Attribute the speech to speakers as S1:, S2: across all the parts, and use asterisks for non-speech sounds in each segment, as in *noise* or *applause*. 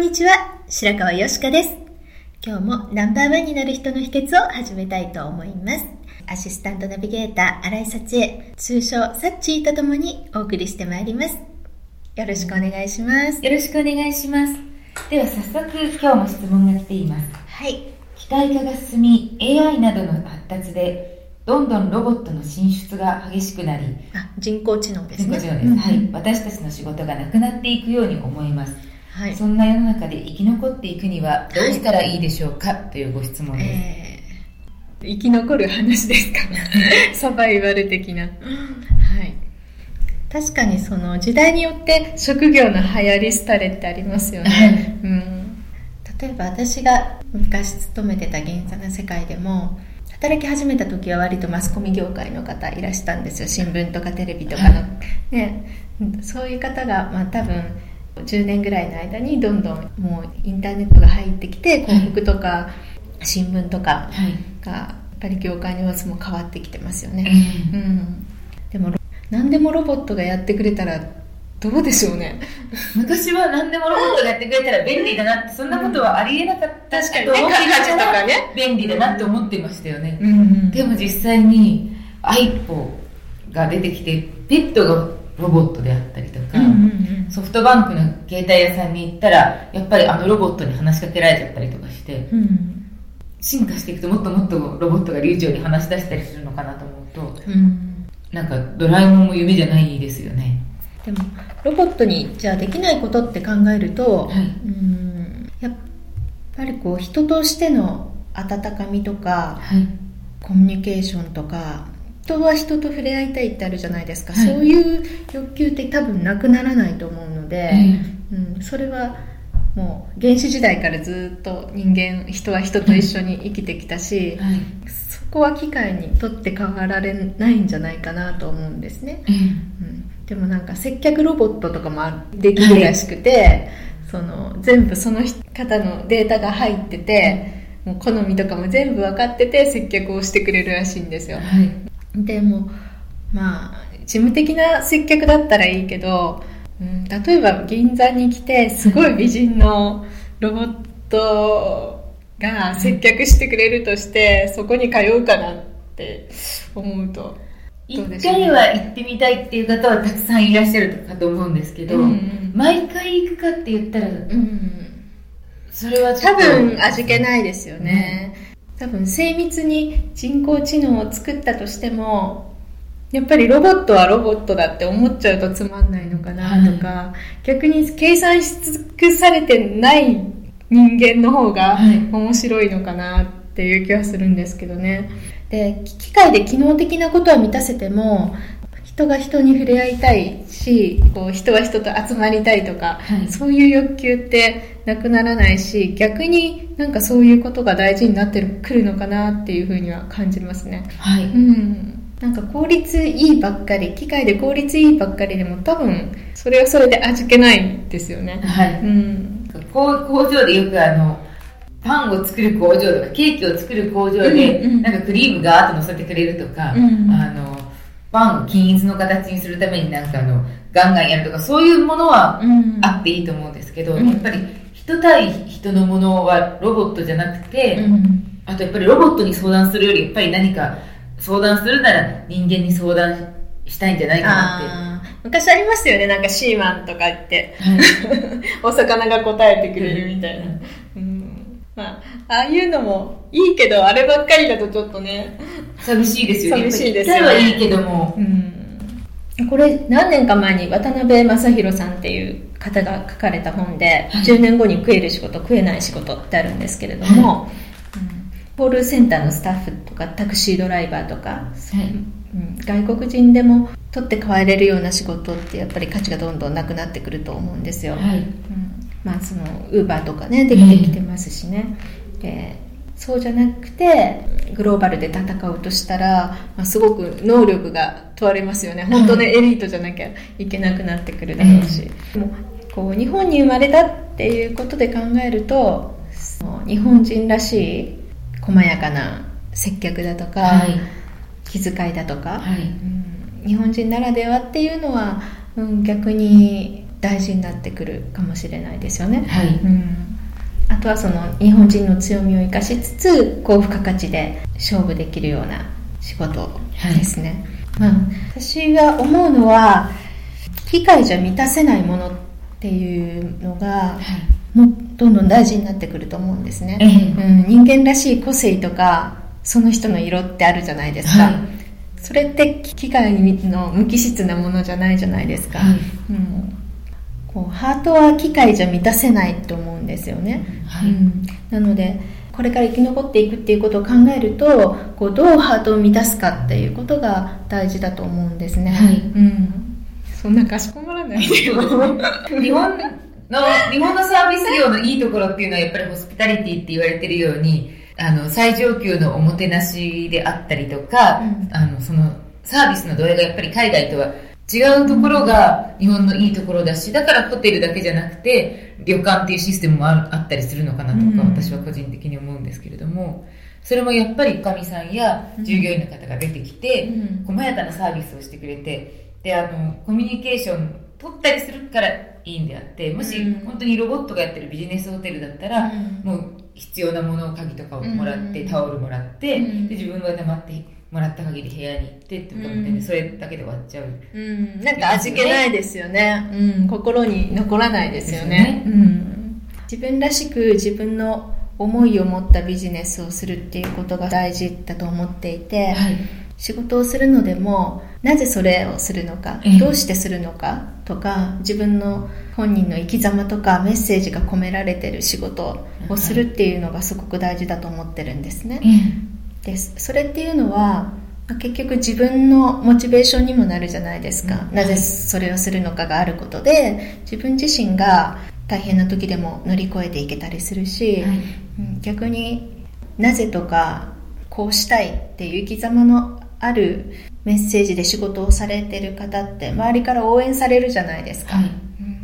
S1: んにちは。白川よしかです。今日もナンバーワンになる人の秘訣を始めたいと思います。アシスタントナビゲーター、新井幸恵、通称サッチーとともにお送りしてまいります。よろしくお願いします。
S2: よろしくお願いします。では早速今日も質問が来ています。
S1: はい。
S2: 機械化が進み、AI などの発達で、どんどんロボットの進出が激しくなり、
S1: あ人工知能ですね。
S2: 人工知能です、うん、はい。私たちの仕事がなくなっていくように思います。はい、そんな世の中で生き残っていくにはどうしたらいいでしょうか、はい、というご質問です、え
S1: ー、生き残る話ですか？*laughs* サバイバル的な。はい。確かにその時代によって職業の流行り廃れってありますよね、うん、例えば私が昔勤めてた銀座の世界でも働き始めた時は割とマスコミ業界の方いらしたんですよ。新聞とかテレビとかの、ね、そういう方が、まあ、多分10年ぐらいの間にどんどんもうインターネットが入ってきて広告とか新聞とかがやっぱり業界の様子も変わってきてますよね、うん、でも何でもロボットがやってくれたらどうでしょうね。
S2: 昔は何でもロボットがやってくれたら便利だなってそんなことはありえなかった
S1: 確かにね家事とかね。
S2: 便利だなって思ってましたよね、うんうん、でも実際に iPhone が出てきてペットがロボットであったりとか、うんうんうん、ソフトバンクの携帯屋さんに行ったらやっぱりあのロボットに話しかけられちゃったりとかして、うん、進化していくともっともっとロボットが流暢に話し出したりするのかなと思うと、うん、なんかドラえもんも夢じゃないですよね。
S1: でもロボットにじゃあできないことって考えると、はい、うん。やっぱりこう人としての温かみとか、はい、コミュニケーションとか人は人と触れ合いたいってあるじゃないですか、はい、そういう欲求って多分なくならないと思うので、うん、それはもう原始時代からずっと人間人は人と一緒に生きてきたし、はい、そこは機械にとって変わられないんじゃないかなと思うんですね、うん、でもなんか接客ロボットとかもできるらしくて、その全部その方のデータが入ってて、もう好みとかも全部分かってて接客をしてくれるらしいんですよ、はい、でもまあ事務的な接客だったらいいけど、うん、例えば銀座に来てすごい美人のロボットが接客してくれるとしてそこに通うかなって思うと
S2: 一回は行ってみたいっていう方はたくさんいらっしゃるかと思うんですけど、うん、毎回行くかって言ったら、うん、それは
S1: 多分味気ないですよね、うん多分精密に人工知能を作ったとしてもやっぱりロボットはロボットだって思っちゃうとつまんないのかなとか、はい、逆に計算し尽くされてない人間の方が面白いのかなっていう気はするんですけどね。で機械で機能的なことは満たせても人が人に触れ合いたいしこう人は人と集まりたいとか、はい、そういう欲求ってなくならないし逆になんかそういうことが大事になってくるのかなっていうふうには感じますね。はい、うん。なんか効率いいばっかり機械で効率いいばっかりでも多分それはそれで味気ないんですよね。はい、うん、
S2: 工場でよくあのパンを作る工場とかケーキを作る工場で、なんかクリームガーッと乗せてくれるとか、うん、あのパンを均一の形にするためになんかあの、ガンガンやるとか、そういうものはあっていいと思うんですけど、うん、やっぱり人対人のものはロボットじゃなくて、うん、
S3: あとやっぱりロボットに相談するよりやっぱり何か相談するなら人間に相談したいんじゃないかなって。
S1: 昔ありましたよねなんかシーマンとか言って、はい、*laughs* お魚が答えてくれるみたいな、うんまあ、ああいうのもいいけどあればっかりだとちょっとね。
S3: 寂しいですよ
S1: ね。寂しいですよ
S3: ね。はいいけども、う
S1: ん、これ何年か前に渡辺正弘さんっていう方が書かれた本で、はい、10年後に食える仕事食えない仕事ってあるんですけれども、はいコールセンターのスタッフとかタクシードライバーとか、はい。うん、外国人でも取って代われるような仕事ってやっぱり価値がどんどんなくなってくると思うんですよ、はい。うん、まあそのウーバーとかねできてきてますしね、でそうじゃなくてグローバルで戦うとしたら、まあ、すごく能力が問われますよね。本当ね、エリートじゃなきゃいけなくなってくるだろうし、でもこう日本に生まれたっていうことで考えると日本人らしい細やかな接客だとか、はい、気遣いだとか、はい。うん、日本人ならではっていうのは、うん、逆に大事になってくるかもしれないですよね。はい。うん、あとはその日本人の強みを生かしつつ高付加価値で勝負できるような仕事ですね。はい、まあ、私が思うのは機械じゃ満たせないものっていうのが、はい。もどんどん大事になってくると思うんですね、うん、人間らしい個性とかその人の色ってあるじゃないですか、はい、それって機械の無機質なものじゃないじゃないですか、はい、うん、こうハートは機械じゃ満たせないと思うんですよね、はい、うん、なのでこれから生き残っていくっていうことを考えるとこうどうハートを満たすかっていうことが大事だと思うんですね、はい。うん、そんなかしこまらない *laughs*
S3: 日本の、日本のサービス業のいいところっていうのはやっぱりホスピタリティって言われてるように、あの、最上級のおもてなしであったりとか、うん、あの、その、サービスの度合いがやっぱり海外とは違うところが日本のいいところだし、だからホテルだけじゃなくて、旅館っていうシステムもあったりするのかなとか、私は個人的に思うんですけれども、それもやっぱりおかみさんや従業員の方が出てきて、細やかなサービスをしてくれて、で、あの、コミュニケーション取ったりするからいいんであってもし本当にロボットがやってるビジネスホテルだったら、もう必要なものを鍵とかをもらって、タオルもらって、で自分が黙ってもらった限り部屋に行ってってことで、それだけで終わっちゃう、
S1: うん、なんか味気ないですよね、うん、心に残らないですよね、ね、うん、自分らしく自分の思いを持ったビジネスをするっていうことが大事だと思っていて、はい、仕事をするのでもなぜそれをするのか、どうしてするのかとか自分の本人の生き様とかメッセージが込められてる仕事をするっていうのがすごく大事だと思ってるんですね。でそれっていうのは結局自分のモチベーションにもなるじゃないですか、なぜそれをするのかがあることで自分自身が大変な時でも乗り越えていけたりするし、はい、逆になぜとかこうしたいっていう生き様のあるメッセージで仕事をされてる方って周りから応援されるじゃないですか、はい。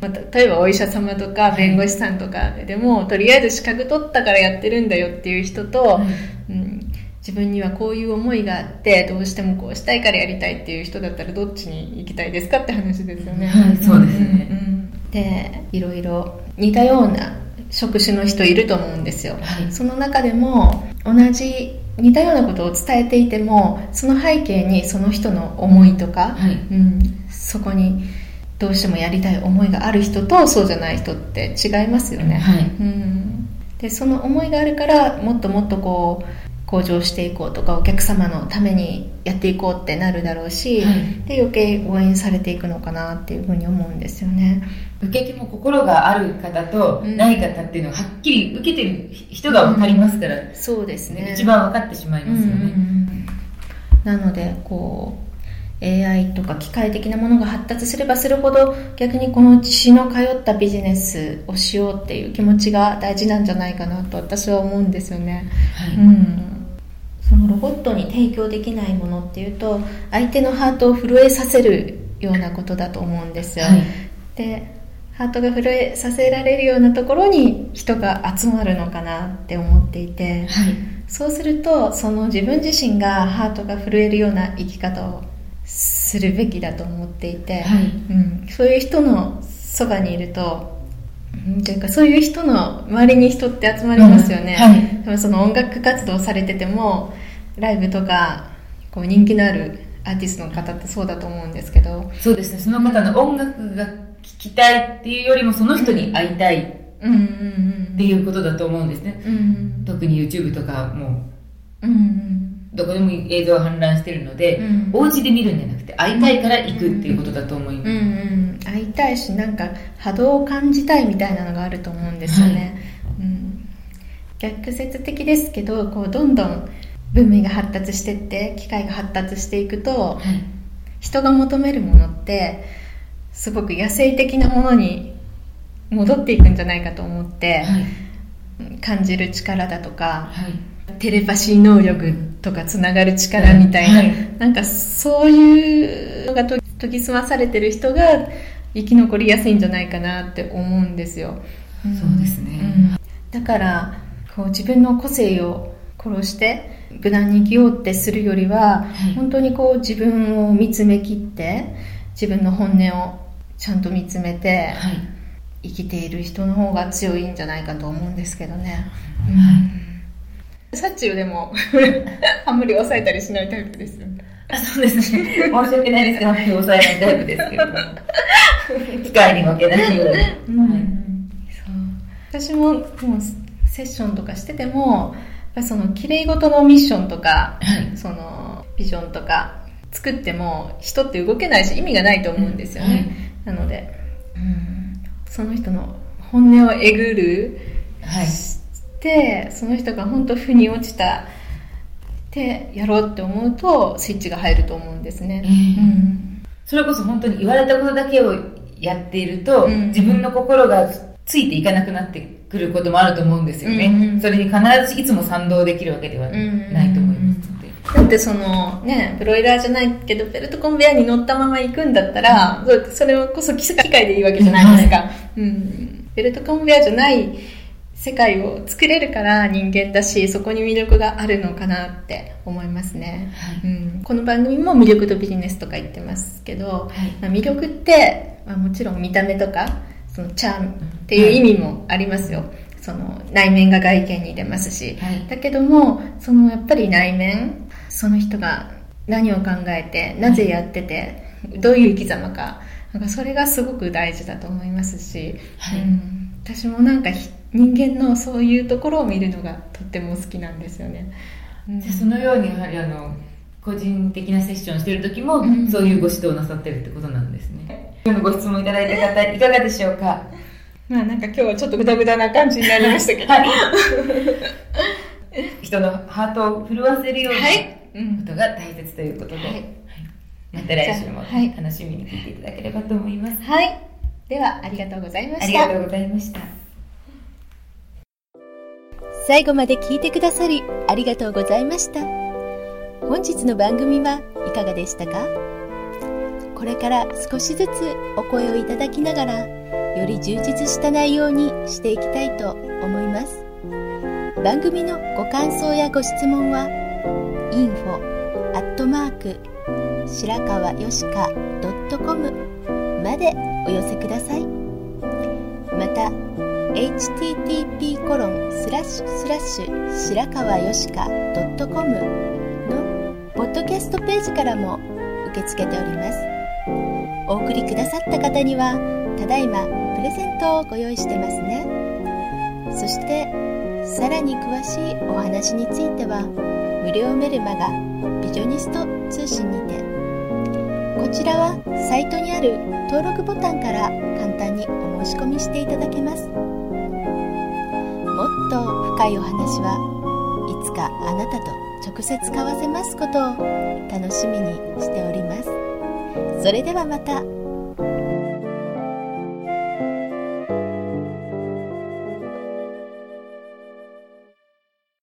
S1: まあ、例えばお医者様とか弁護士さんとかでも、とりあえず資格取ったからやってるんだよっていう人と、はい、うん、自分にはこういう思いがあってどうしてもこうしたいからやりたいっていう人だったらどっちに行きたいですかって話ですよね。
S3: はい、そうですね、うん、
S1: でいろいろ似たような職種の人いると思うんですよ、はい、その中でも同じ似たようなことを伝えていてもその背景にその人の思いとか、はい、うん、そこにどうしてもやりたい思いがある人とそうじゃない人って違いますよね、はい、うん、でその思いがあるからもっともっとこう向上していこうとかお客様のためにやっていこうってなるだろうし、はい、で余計応援されていくのかなっていうふうに思うんですよね。
S3: 受け手も心がある方とない方っていうのははっきり受けてる人が分かりますから、うん、
S1: そうですね。
S3: 一番分かってしまいますよね、うん。うん、
S1: なのでこう AI とか機械的なものが発達すればするほど逆にこの血の通ったビジネスをしようっていう気持ちが大事なんじゃないかなと私は思うんですよね、はい、うんットに提供できないものっていうと相手のハートを震えさせるようなことだと思うんですよ、はい、でハートが震えさせられるようなところに人が集まるのかなって思っていて、はい、そうするとその自分自身がハートが震えるような生き方をするべきだと思っていて、はい、うん、そういう人のそばにいるとというかそういう人の周りに人って集まりますよね、うん。はい、その音楽活動されててもライブとかこう人気のあるアーティストの方ってそうだと思うんですけど。
S3: そうですね。その方の音楽が聴きたいっていうよりもその人に会いたいっていうことだと思うんですね、うんうん、特に YouTube とかも、うんうんどこでも映像が氾濫してるので、うん、お家で見るんじゃなくて会いたいから行くっていうことだと思います、うんうん、
S1: 会いたいしなんか波動を感じたいみたいなのがあると思うんですよね、はい、うん、逆説的ですけどこうどんどん文明が発達してって機械が発達していくと、はい、人が求めるものってすごく野生的なものに戻っていくんじゃないかと思って、はい、感じる力だとか、テレパシー能力とかつながる力みたいな、はい、なんかそういうのが研ぎ澄まされてる人が生き残りやすいんじゃないかなって思うんですよ。
S3: うん、そうですね、うん、
S1: だからこう自分の個性を殺して無難に生きようってするよりは、はい、本当にこう自分を見つめきって自分の本音をちゃんと見つめて、はい、生きている人の方が強いんじゃないかと思うんですけどね。うんサッチュでも *laughs* あんまり抑えたりしないタイプですよね。
S3: あそうですね。申し訳ないですけど、あんまり抑えないタイプですけども。機械に負けないように。うん
S1: そう私ももうセッションとかしてても、その綺麗事のミッションとか、はい、そのビジョンとか作っても人って動けないし意味がないと思うんですよね。はい、なので、うん、その人の本音をえぐる、はい、てその人が本当腑に落ちたってやろうって思うとスイッチが入ると思うんですね、えー、うん、
S3: それこそ本当に言われたことだけをやっていると、うん、自分の心がついていかなくなってくることもあると思うんですよね、うん、それに必ずいつも賛同できるわけではないと思いますので、
S1: だってそのねプロイラーじゃないけどベルトコンベヤーに乗ったまま行くんだったら、それこそ機械でいいわけじゃないですか、はい、うん、ベルトコンベヤーじゃない世界を作れるから人間だしそこに魅力があるのかなって思いますね、はい、うん、この番組も魅力とビジネスとか言ってますけど、はい、まあ、魅力って、まあ、もちろん見た目とかそのチャームっていう意味もありますよ、はい、その内面が外見に出ますし、だけどもそのやっぱり内面その人が何を考えてなぜやってて、どういう生き様かなんかそれがすごく大事だと思いますし、うん、私もなんか人間のそういうところを見るのがとっても好きなんですよね。
S3: うん、じゃそのようにやはりあの個人的なセッションしてる時も、うん、そういうご指導なさってるってことなんですね。今日のご質問いただいた方いかがでしょうか？
S1: まあなんか今日はちょっとグダグダな感じになりましたけど、はい、*laughs*
S3: 人のハートを震わせるようなことが大切ということで、はい、また来週も楽しみに聞いていただければと思います。
S1: はい。ではありがとうございました。あ
S3: りがとうございました。
S2: 最後まで聞いてくださりありがとうございました。本日の番組はいかがでしたか？これから少しずつお声をいただきながら、より充実した内容にしていきたいと思います。番組のご感想やご質問は、info アットマーク白川よしか .com までお寄せください。また、http コロンスラッシュスラッシュ白川よしか .com のポッドキャストページからも受け付けておりますお送りくださった方にはただいまプレゼントをご用意してますねそしてさらに詳しいお話については無料メルマガビジョニスト通信にてこちらはサイトにある登録ボタンから簡単にお申し込みしていただけます。もっと深いお話はいつかあなたと直接交わせますことを楽しみにしておりますそれではまた。